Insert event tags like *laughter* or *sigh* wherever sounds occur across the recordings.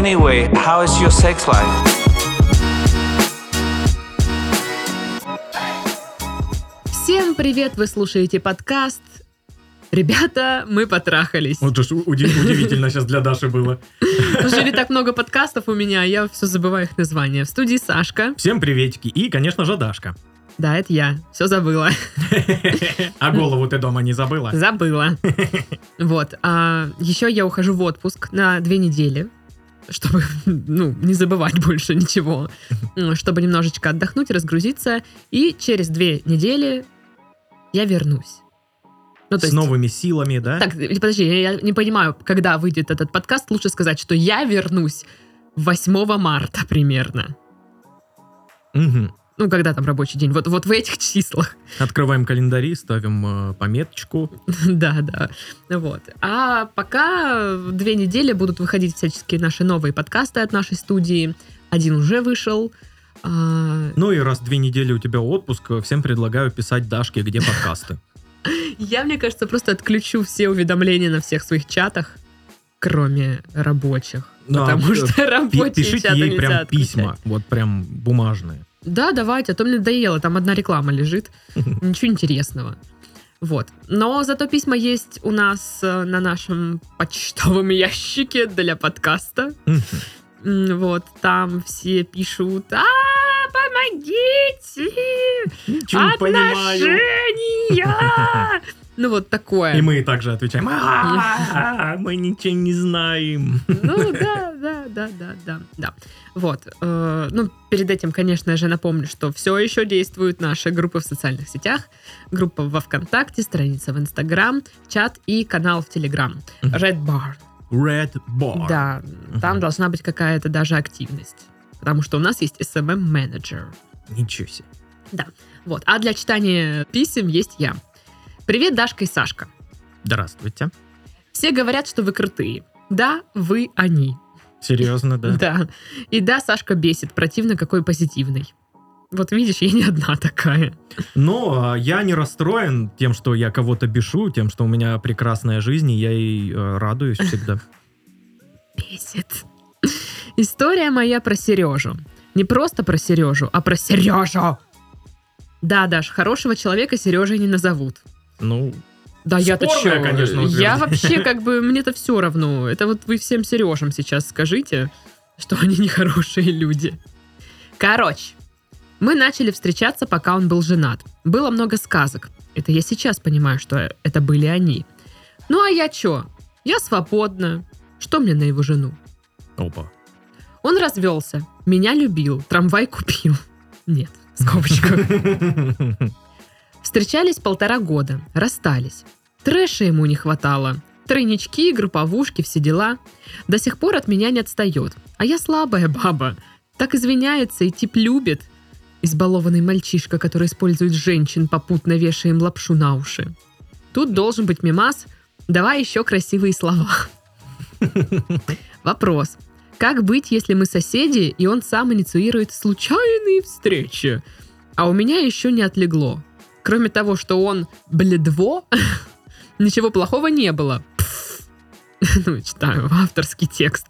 Anyway, how is your sex life? Всем привет! Вы слушаете подкаст. Ребята, мы потрахались. Вот уж уди- удивительно сейчас для Даши было. Жили так много подкастов у меня, я все забываю их названия. В студии Сашка. Всем приветики. И, конечно же, Дашка. Да, это я. Все забыла. А голову ты дома не забыла? Забыла. *laughs* Вот. А еще я ухожу в отпуск на две недели чтобы, *laughs* ну, не забывать *laughs* больше ничего, М, чтобы немножечко отдохнуть, разгрузиться, и через две недели я вернусь. Ну, то С есть- новыми силами, да? Так, подожди, я я не понимаю, когда выйдет этот подкаст. Лучше сказать, что я вернусь 8 марта примерно. Мгм. Ну, когда там рабочий день? Вот, вот в этих числах. *laughs* Открываем календари, ставим э, пометочку. *laughs* да, да. Вот. А пока две недели будут выходить всяческие наши новые подкасты от нашей студии. Один уже вышел. А, Ну и раз две недели у тебя отпуск, всем предлагаю писать Дашке, где подкасты. *laughs* Я, мне кажется, просто отключу все уведомления на всех своих чатах, кроме рабочих. Да, потому э, что рабочие Пишите чаты ей прям отключать. письма, вот прям бумажные. Да, давайте, а то мне надоело, там одна реклама лежит, *laughs* ничего интересного. Вот. Но зато письма есть у нас э, на нашем почтовом *laughs* ящике для подкаста. Вот, там все пишут, а, помогите, Ничего отношения. *laughs* Ну, вот такое. И мы также отвечаем, «А, мы ничего не знаем. Ну да, да, да, да, да, да. Вот. э, ну, перед этим, конечно же, напомню, что все еще действуют наши группы в социальных сетях. Группа во ВКонтакте, страница в Инстаграм, чат и канал в Телеграм. Red Bar. Red Bar. Да, там должна быть какая-то даже активность. Потому что у нас есть SMM-менеджер. Ничего себе. Вот. А для читания писем есть я. Привет, Дашка и Сашка. Здравствуйте. Все говорят, что вы крутые. Да, вы они. Серьезно, да? Да. И да, Сашка бесит. Противно, какой позитивный. Вот видишь, я не одна такая. Но а, я не расстроен тем, что я кого-то бешу, тем, что у меня прекрасная жизнь, и я ей э, радуюсь всегда. Бесит. История моя про Сережу. Не просто про Сережу, а про Сережу. Да, Даш, хорошего человека Сережей не назовут. Ну, Да я-то чё? конечно, Я утверждение. вообще как бы, мне-то все равно. Это вот вы всем Сережам сейчас скажите, что они нехорошие люди. Короче, мы начали встречаться, пока он был женат. Было много сказок. Это я сейчас понимаю, что это были они. Ну а я чё? Я свободна. Что мне на его жену? опа. Он развелся, меня любил, трамвай купил. Нет, в скобочках. *laughs* Встречались полтора года, расстались. Трэша ему не хватало. Тройнички, групповушки, все дела. До сих пор от меня не отстает. А я слабая баба. Так извиняется и тип любит. Избалованный мальчишка, который использует женщин, попутно вешая им лапшу на уши. Тут должен быть мимас. Давай еще красивые слова. Вопрос. Как быть, если мы соседи, и он сам инициирует случайные встречи? А у меня еще не отлегло. Кроме того, что он бледво, *laughs* ничего плохого не было. *laughs* Ну, читаю авторский текст.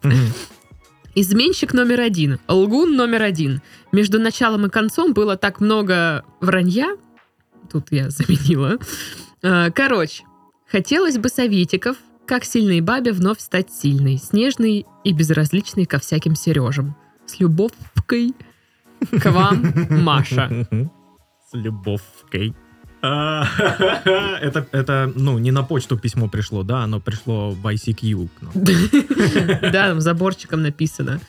Изменщик номер один, лгун номер один. Между началом и концом было так много вранья. Тут я заменила. Э, Короче, хотелось бы советиков, как сильной бабе вновь стать сильной, снежной и безразличной ко всяким Сережам. С любовкой к вам, *laughs* Маша. С любовкой. *laughs* Это, это, ну, не на почту письмо пришло, да, оно пришло в ICQ. нам. *laughs* Да, там заборчиком написано.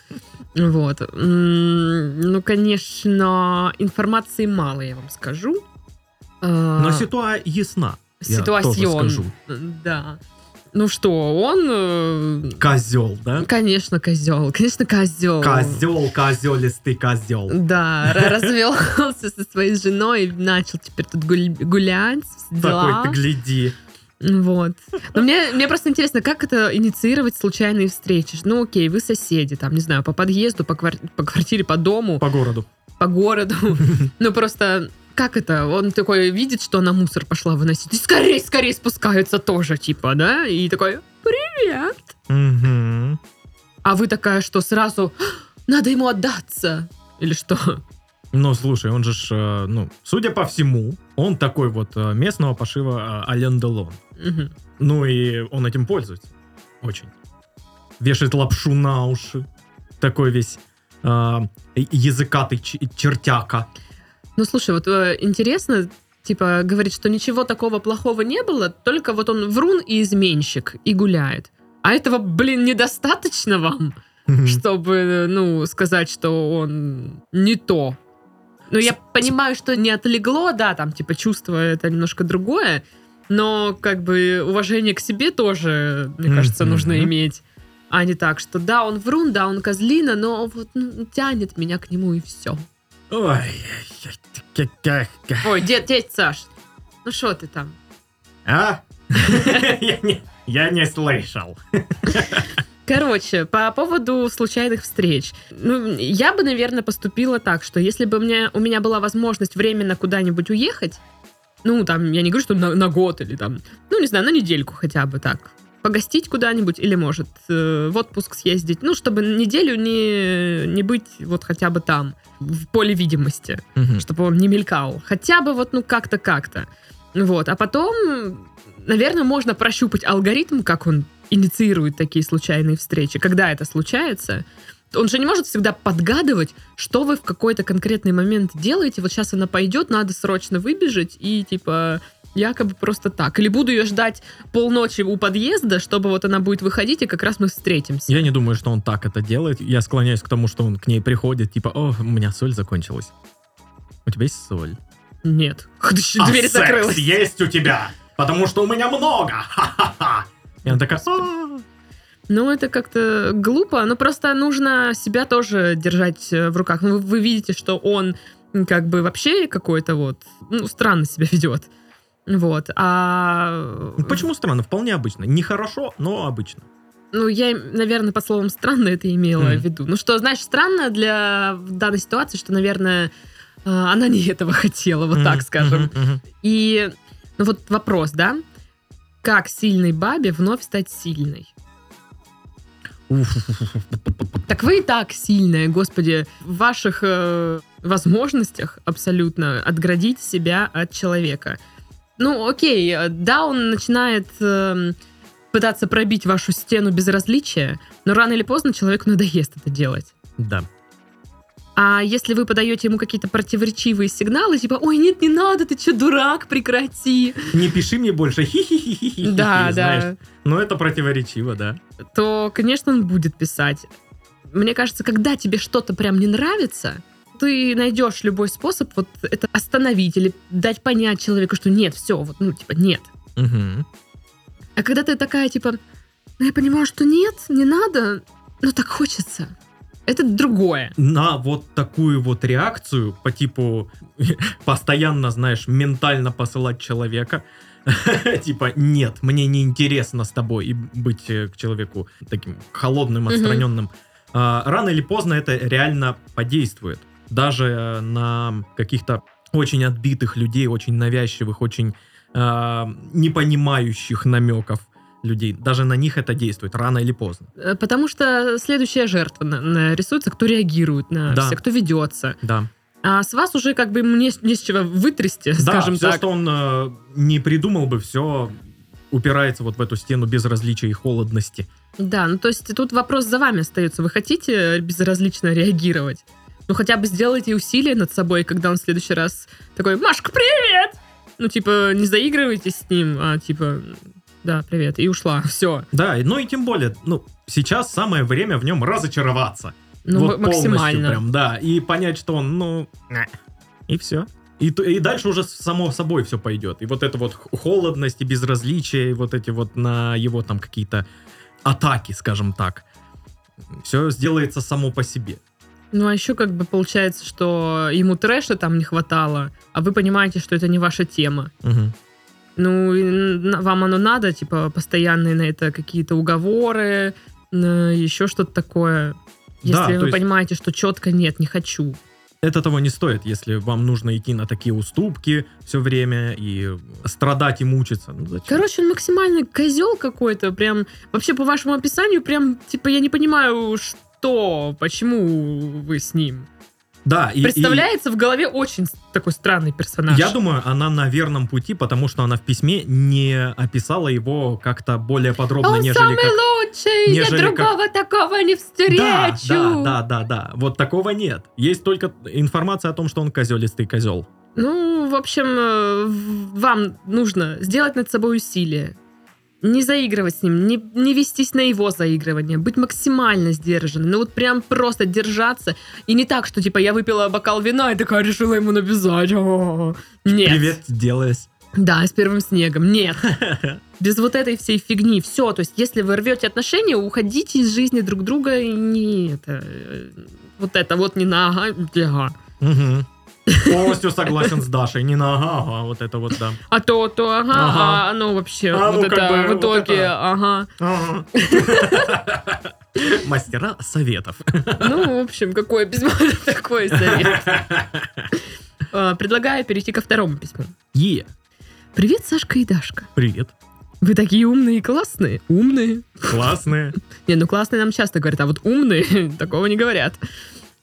Вот. Ну, конечно, информации мало, я вам скажу. Но А, ситуа ясна. я тоже Ситуацион. скажу. Да. Ну что, он, э, Козел, да? конечно, козел. Конечно, козел. Козел, козелистый козел. Да, ра- развелся со своей женой и начал теперь тут гулять. Такой ты гляди. Вот. Но мне, мне просто интересно, как это инициировать случайные встречи? Ну, окей, вы соседи, там, не знаю, по подъезду, по, квар- по квартире, по дому, По городу. по городу. *laughs* Ну, просто как это? Он такой видит, что она мусор пошла выносить. И скорее, скорее спускаются тоже, типа, да? И такой, привет. Мгм. А вы такая, что сразу надо ему отдаться? Или что? Ну, слушай, он же, ж, э, ну, судя по всему, он такой вот э, местного пошива э, Ален Делон. Мгм. Ну и он этим пользуется. Очень. Вешает лапшу на уши. Такой весь э, языкатый чертяка. Ну, слушай, вот э, интересно, типа, говорит, что ничего такого плохого не было, только вот он врун и изменщик, и гуляет. А этого, блин, недостаточно вам, чтобы, ну, сказать, что он не то. Ну, я понимаю, что не отлегло, да, там, типа, чувство это немножко другое, но, как бы, уважение к себе тоже, мне кажется, нужно иметь. А не так, что да, он врун, да, он козлина, но вот ну, тянет меня к нему и все. Ой, Ой, дед, дядь Саш, ну что ты там? а? Я не- Я не слышал. Короче, по поводу случайных встреч. Ну, я бы, наверное, поступила так, что если бы мне, у меня была возможность временно куда-нибудь уехать, ну, там, я не говорю, что на, на год или там, ну, не знаю, на недельку хотя бы так, погостить куда-нибудь или, может, э, в отпуск съездить, ну, чтобы неделю не, не быть вот хотя бы там, в поле видимости. чтобы он не мелькал. Хотя бы вот, ну, как-то, как-то. Вот. А потом, наверное, можно прощупать алгоритм, как он инициирует такие случайные встречи. Когда это случается, он же не может всегда подгадывать, что вы в какой-то конкретный момент делаете. Вот сейчас она пойдет, надо срочно выбежать и, типа, якобы просто так. Или буду ее ждать полночи у подъезда, чтобы вот она будет выходить, и как раз мы встретимся. Я не думаю, что он так это делает. Я склоняюсь к тому, что он к ней приходит, типа, о, у меня соль закончилась. У тебя есть соль? Нет. *laughs* Дверь закрылась. есть у тебя, потому что у меня много. Ха-ха-ха. И она такая. Ну, это как-то глупо, но просто нужно себя тоже держать э, в руках. Ну, вы, вы видите, что он как бы вообще какой-то вот, ну, странно себя ведет. Вот, а... Ну, Почему странно? Вполне обычно. Нехорошо, но обычно. Ну, я, наверное, под словом «странно» это имела Мгм. в виду. Ну, что, знаешь, странно для данной ситуации, что, наверное, э, она не этого *laughs* хотела, вот так Мгм, скажем. мгм. И ну, вот вопрос, да? Как сильной бабе вновь стать сильной? Так вы и так сильная, господи, в ваших э, возможностях абсолютно отградить себя от человека. Ну, окей, э, да, он начинает эм, пытаться пробить вашу стену безразличия, но рано или поздно человеку надоест это делать. Да. А если вы подаете ему какие-то противоречивые сигналы, типа, ой, нет, не надо, ты что, дурак, прекрати. Не пиши мне больше. Хи-хи-хи-хи-хи. Да, знаешь. да. Но это противоречиво, да. то, конечно, он будет писать. Мне кажется, когда тебе что-то прям не нравится, ты найдешь любой способ вот это остановить или дать понять человеку, что нет, все, вот, ну, типа, нет. Мгм. А когда ты такая, типа, ну, я понимаю, что нет, не надо, но так хочется. Это другое. на вот такую вот реакцию по типу *laughs* постоянно, знаешь, ментально посылать человека. *laughs* Типа, нет, мне не интересно с тобой и быть э, к человеку таким холодным, отстраненным. А, Рано или поздно это реально подействует. Даже э, на каких-то очень отбитых людей, очень навязчивых, очень а, непонимающих намеков людей. Даже на них это действует, рано или поздно. Э, Потому что следующая жертва на- нарисуется, кто реагирует на Да. все, кто ведется. Да. А с вас уже как бы не, с- не с чего вытрясти, скажем да, все, так. что он э, не придумал бы, все упирается вот в эту стену безразличия и холодности. Да, ну то есть тут вопрос за вами остается. Вы хотите безразлично реагировать? Ну хотя бы сделайте усилия над собой, когда он в следующий раз такой, Машка, привет! Ну типа не заигрывайте с ним, а типа, да, привет, и ушла, *laughs* все. Да, ну и тем более, ну, сейчас самое время в нем разочароваться. Ну вот максимально. полностью прям, да, и понять, что он, ну, и все. И, и дальше уже само собой все пойдет. И вот эта вот холодность и безразличие, и вот эти вот на его там какие-то атаки, скажем так, все сделается само по себе. Ну а еще как бы получается, что ему трэша там не хватало, а вы понимаете, что это не ваша тема. Мгм. Ну, вам оно надо, типа, постоянные на это какие-то уговоры, еще что-то такое. Да, Если то вы есть- понимаете, что четко нет, не хочу. это того не стоит, если вам нужно идти на такие уступки все время и страдать и мучиться. Ну, зачем? Короче, он максимальный козел какой-то. Прям вообще по вашему описанию, прям типа я не понимаю, что, почему вы с ним. Да, и, и Представляется в голове очень такой странный персонаж. я думаю, она на верном пути, потому что она в письме не описала его как-то более подробно, он нежели самый как... лучший, я нежели другого такого не встречу. Да, да, да, да, да. Вот такого нет. Есть только информация о том, что он козелистый козел. Ну, в общем, э, вам нужно сделать над собой усилие. Не заигрывать с ним, не, не вестись на его заигрывание, быть максимально сдержанным. Ну вот прям просто держаться. И не так, что типа я выпила бокал вина и такая решила ему написать. О, Нет. Привет, делаясь. Да, с первым снегом. Нет. *laughs* Без вот этой всей фигни. Все. То есть, если вы рвете отношения, уходите из жизни друг друга и не это. э, Вот это вот не на ага, ага. Мгм. Полностью согласен с Дашей. Не на ага, ага, вот это вот, да. А то, то, ага, Ага. а оно вообще, А, вот ну, это бы, в вот итоге, это. ага. Ага. *laughs* Мастера советов. Ну, в общем, какой письмо *laughs* такой совет. *laughs* А, Предлагаю перейти ко второму письму. Е, Привет, Сашка и Дашка. привет. Вы такие умные и классные. Умные. Классные. Не, ну классные нам часто говорят, а вот умные такого не говорят.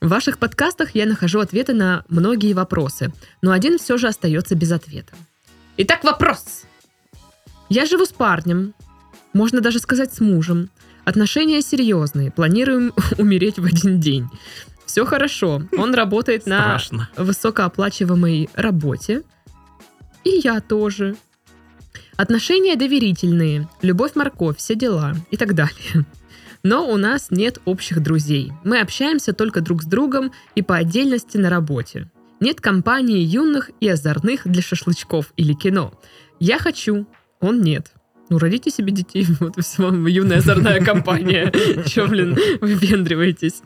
В ваших подкастах я нахожу ответы на многие вопросы, но один все же остается без ответа. Итак, вопрос. Я живу с парнем, можно даже сказать с мужем. Отношения серьезные, планируем *laughs* умереть в один день. Все хорошо, он работает на Страшно. высокооплачиваемой работе. И я тоже. Отношения доверительные, любовь-морковь, все дела и так далее. Но у нас нет общих друзей. Мы общаемся только друг с другом и по отдельности на работе. Нет компании юных и озорных для шашлычков или кино. Я хочу, он нет. Ну, родите себе детей, *laughs* вот вам юная озорная *laughs* компания. Че, блин, выпендриваетесь?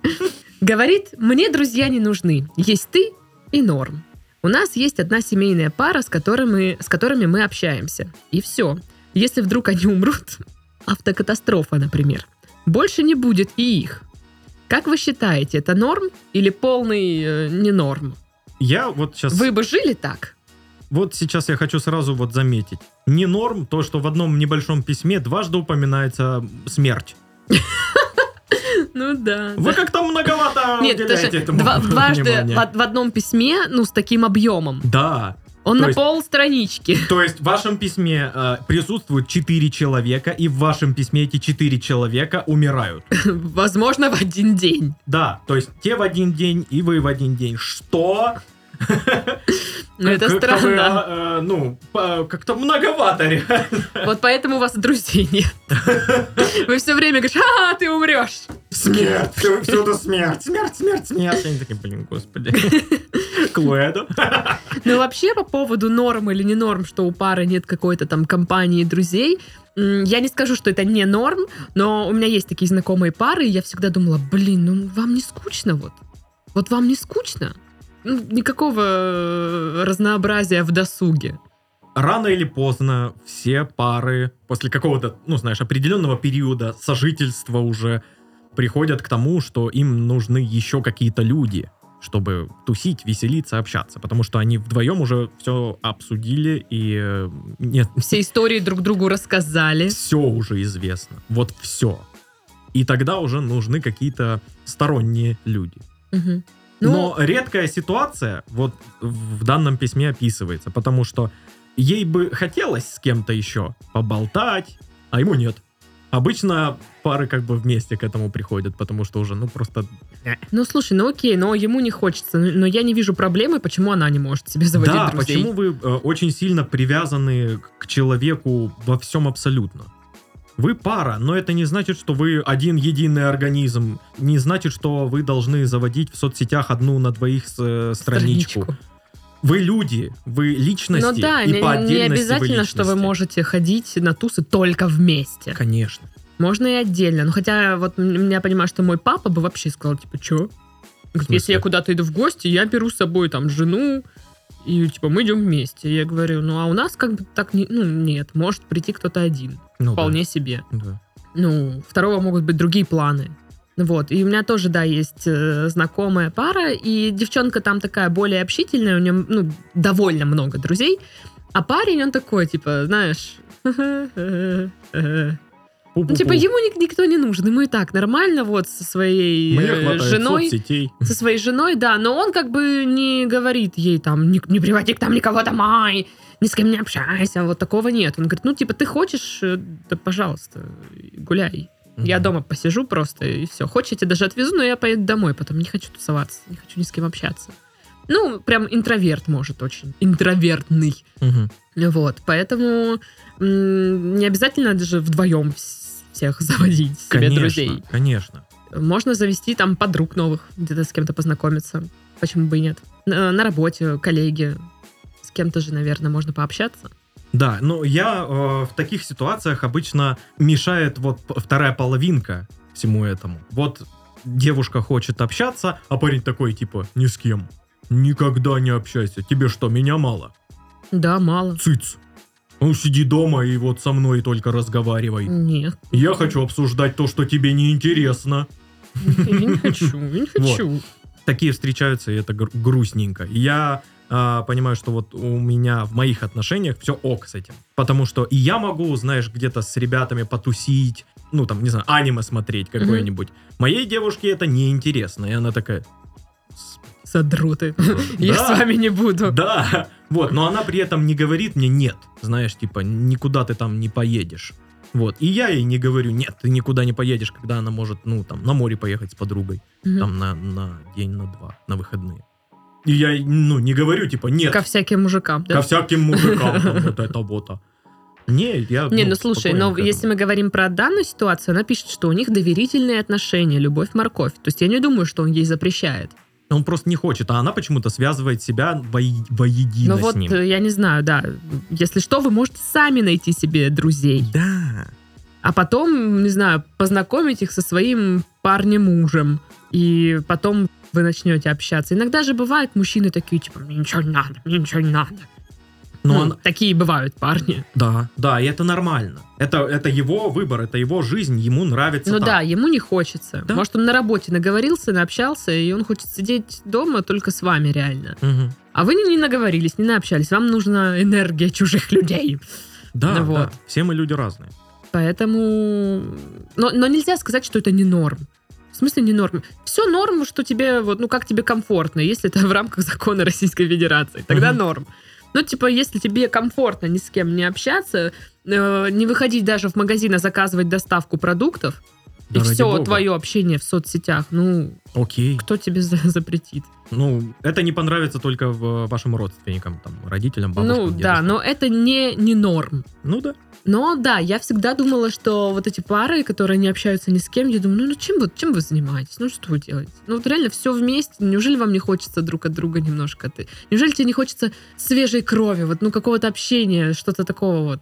Говорит, мне друзья не нужны. Есть ты и норм. У нас есть одна семейная пара, с которыми, с которыми мы общаемся. И все. Если вдруг они умрут, *laughs* автокатастрофа, например, больше не будет и их. Как вы считаете, это норм или полный э, не норм? Я вот сейчас... Вы бы жили так? Вот сейчас я хочу сразу вот заметить. Не норм то, что в одном небольшом письме дважды упоминается смерть. *laughs* Ну да. Вы как-то многовато Нет, уделяете этому два- *laughs* дважды в одном письме, ну, с таким объемом. Да. Он То на есть- пол странички. То есть в вашем письме э, присутствуют четыре человека, и в вашем письме эти четыре человека умирают. *laughs* Возможно, в один день. Да, то есть те в один день, и вы в один день. Что? Ну, это странно. э, ну, как-то многовато, реально. Вот поэтому у вас друзей нет. *laughs* Вы все время говорите, а, ты умрешь. Смерть, всю- всюду смерть, смерть, смерть, смерть. Они такие, блин, господи. *laughs* Клэду. *laughs* Ну, вообще, по поводу норм или не норм, что у пары нет какой-то там компании друзей, я не скажу, что это не норм, но у меня есть такие знакомые пары, и я всегда думала, блин, ну вам не скучно вот? Вот вам не скучно? Ну, никакого э, разнообразия в досуге. Рано или поздно все пары после какого-то, ну, знаешь, определенного периода сожительства уже приходят к тому, что им нужны еще какие-то люди, чтобы тусить, веселиться, общаться. Потому что они вдвоем уже все обсудили, и э, нет, Все истории друг другу рассказали. все уже известно. Вот все. И тогда уже нужны какие-то сторонние люди. Мгм. Ну, Но редкая ситуация вот в данном письме описывается, потому что ей бы хотелось с кем-то еще поболтать, а ему нет. Обычно пары как бы вместе к этому приходят, потому что уже, ну, просто... ну, слушай, ну окей, но ему не хочется. Но я не вижу проблемы, почему она не может себе заводить да, друзей. почему вы э, очень сильно привязаны к человеку во всем абсолютно? Вы пара, но это не значит, что вы один единый организм. Не значит, что вы должны заводить в соцсетях одну на двоих э, страничку. Вы люди, вы личности, Ну да, и не, по не отдельности вы обязательно, что вы можете ходить на тусы только вместе. Конечно. Можно и отдельно. Ну, хотя вот я понимаю, что мой папа бы вообще сказал, типа, чё? Смысле? если я куда-то иду в гости, я беру с собой там жену, и типа мы идем вместе. Я говорю, ну а у нас как бы так не, ну нет, может прийти кто-то один, Ну, вполне себе. Да. да. Ну, второго могут быть другие планы. Вот, и у меня тоже, да, есть э, знакомая пара, и девчонка там такая более общительная, у нее, ну, довольно много друзей, а парень, он такой, типа, знаешь, ну, Пу-пу-пу. типа, ему ник- никто не нужен, ему и так нормально, вот, со своей э, женой, соцсетей. со своей женой, да, но он как бы не говорит ей там, не, не приводи к там никого домой, ни с кем не общайся, вот такого нет. Он говорит, ну, типа, ты хочешь, э, да, пожалуйста, гуляй. Я Мгм. дома посижу просто, и все. Хочешь, я тебя даже отвезу, но я поеду домой, потом не хочу тусоваться, не хочу ни с кем общаться. Ну, прям интроверт может очень. Интровертный. Мгм. Вот, поэтому м, не обязательно даже вдвоем вс- всех *laughs* заводить себе Конечно, друзей. конечно. Можно завести там подруг новых, где-то с кем-то познакомиться. Почему бы и нет? На, на работе, коллеги. С кем-то же, наверное, можно пообщаться. Да, но я э, в таких ситуациях обычно мешает вот вторая половинка всему этому. Вот девушка хочет общаться, а парень такой типа ни с кем. Никогда не общайся. Тебе что, меня мало? Да, мало. Цыц. Ну, сиди дома и вот со мной только разговаривай. Нет, Я хочу обсуждать то, что тебе не интересно. я не хочу, не *laughs* хочу. Такие встречаются, и это гру- грустненько. Я а, понимаю, что вот у меня в моих отношениях все ок с этим. Потому что и я могу, знаешь, где-то с ребятами потусить, ну, там, не знаю, аниме смотреть какое-нибудь. Моей девушке это неинтересно, и она такая... Задроты. *laughs* Я «Да, с вами не буду. Да, вот, но она при этом не говорит мне нет, знаешь, типа, никуда ты там не поедешь. Вот, и я ей не говорю, нет, ты никуда не поедешь, когда она может, ну, там, на море поехать с подругой, Мгм. там, на, на день, на два, на выходные. И я, ну, не говорю, типа, нет, Ко всяким мужикам, да? ко всяким мужикам, там, вот это вот. а. Не, я, Не, ну слушай, спокойно но если мы говорим про данную ситуацию, она пишет, что у них доверительные отношения, любовь-морковь. То есть я не думаю, что он ей запрещает. Он просто не хочет, а она почему-то связывает себя вои- воедино Но с вот, ним. э, я не знаю, да, если что, вы можете сами найти себе друзей. Да. А потом, не знаю, познакомить их со своим парнем-мужем. И потом вы начнете общаться. Иногда же бывают мужчины такие, типа, мне ничего не надо, мне ничего не надо. Но Ну, он- Такие бывают парни. Да, да, и это нормально. Это, это его выбор, это его жизнь, ему нравится Ну так. да, ему не хочется. Да. Может, он на работе наговорился, наобщался, и он хочет сидеть дома только с вами реально. Мгм. А вы не, не наговорились, не наобщались. Вам нужна энергия чужих людей. Да, Ну да, вот. все мы люди разные. Поэтому... Но, но нельзя сказать, что это не норм. Смысле не норм? Все норм, что тебе, вот, ну, как тебе комфортно, если это в рамках закона Российской Федерации. Тогда Мгм. норм. Ну, типа, если тебе комфортно ни с кем не общаться, э, не выходить даже в магазин, а заказывать доставку продуктов, и все бога. твое общение в соцсетях, ну, Окей. кто тебе за- *laughs* запретит? Ну, это не понравится только в- вашим родственникам, там, родителям, бабушкам, ну, да, дедушкам. но это не, не норм. Ну да. Но да, я всегда думала, что вот эти пары, которые не общаются ни с кем, я думаю, ну, ну чем, вы, чем вы занимаетесь? Ну что вы делаете? Ну вот реально все вместе. Неужели вам не хочется друг от друга немножко? Ты? Неужели тебе не хочется свежей крови, вот ну какого-то общения, что-то такого вот?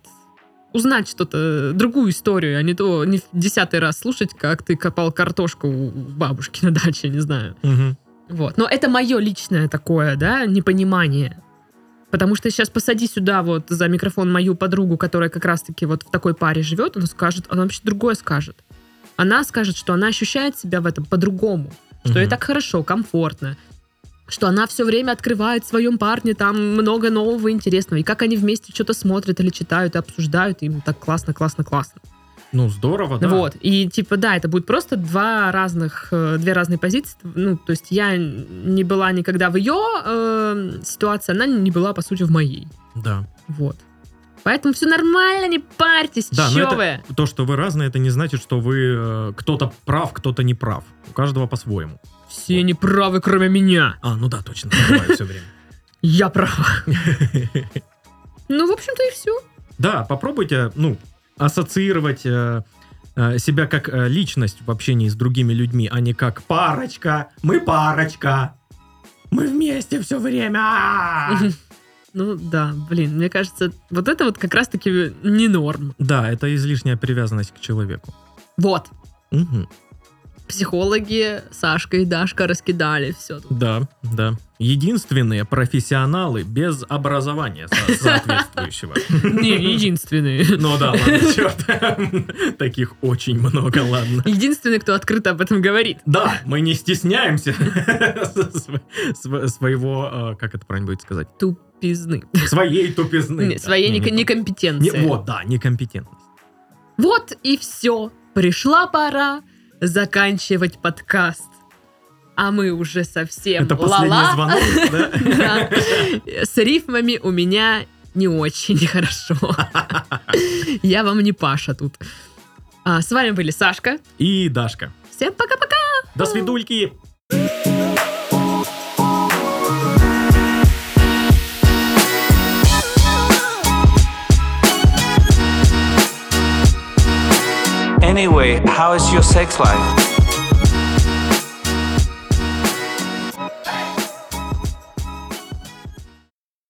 Узнать что-то, другую историю, а не то не в десятый раз слушать, как ты копал картошку у бабушки на даче, не знаю. Мгм. Вот. Но это мое личное такое, да, непонимание. Потому что сейчас посади сюда вот за микрофон мою подругу, которая как раз-таки вот в такой паре живет, она скажет, она вообще другое скажет. Она скажет, что она ощущает себя в этом по-другому, что ей Мгм. так хорошо, комфортно, что она все время открывает в своем парне там много нового и интересного, и как они вместе что-то смотрят или читают и обсуждают, им так классно, классно, классно. Ну, здорово, да. Вот. И типа, да, это будет просто два разных, э, две разные позиции. Ну, то есть я не была никогда в ее э, ситуации, она не была, по сути, в моей. Да. Вот. Поэтому все нормально, не парьтесь, Да, но чё это- вы? То, что вы разные, это не значит, что вы э, кто-то прав, кто-то не прав. У каждого по-своему. Все неправы, кроме меня. А, ну да, точно, забываю все время. *laughs* Я права. *laughs* Ну, в общем-то, и все. Да, попробуйте, ну, ассоциировать э, э, себя как э, личность в общении с другими людьми, а не как парочка. Мы парочка. Мы вместе все время. *laughs* Ну, да, блин, мне кажется, вот это вот как раз-таки не норм. Да, это излишняя привязанность к человеку. Вот. Мгм. Психологи Сашка и Дашка раскидали все тут. Да, да. Единственные профессионалы без образования со- *laughs* соответствующего. Не, единственный. Ну да, ладно, черт. Таких очень много, ладно. Единственный, кто открыто об этом говорит. Да, мы не стесняемся *laughs* св- св- своего, э, как это правильно будет сказать, Тупизны. своей тупизны. Своей не, нек- не- некомпетенции. не- Вот, да, некомпетентность. Вот и все. Пришла пора заканчивать подкаст. А мы уже совсем Это ла-ла. звонок, да? *laughs* Да. С рифмами у меня не очень *laughs* хорошо. Я вам не Паша тут. А, с вами были Сашка. И Дашка. Всем пока-пока! До свидульки! Anyway, how is your sex life?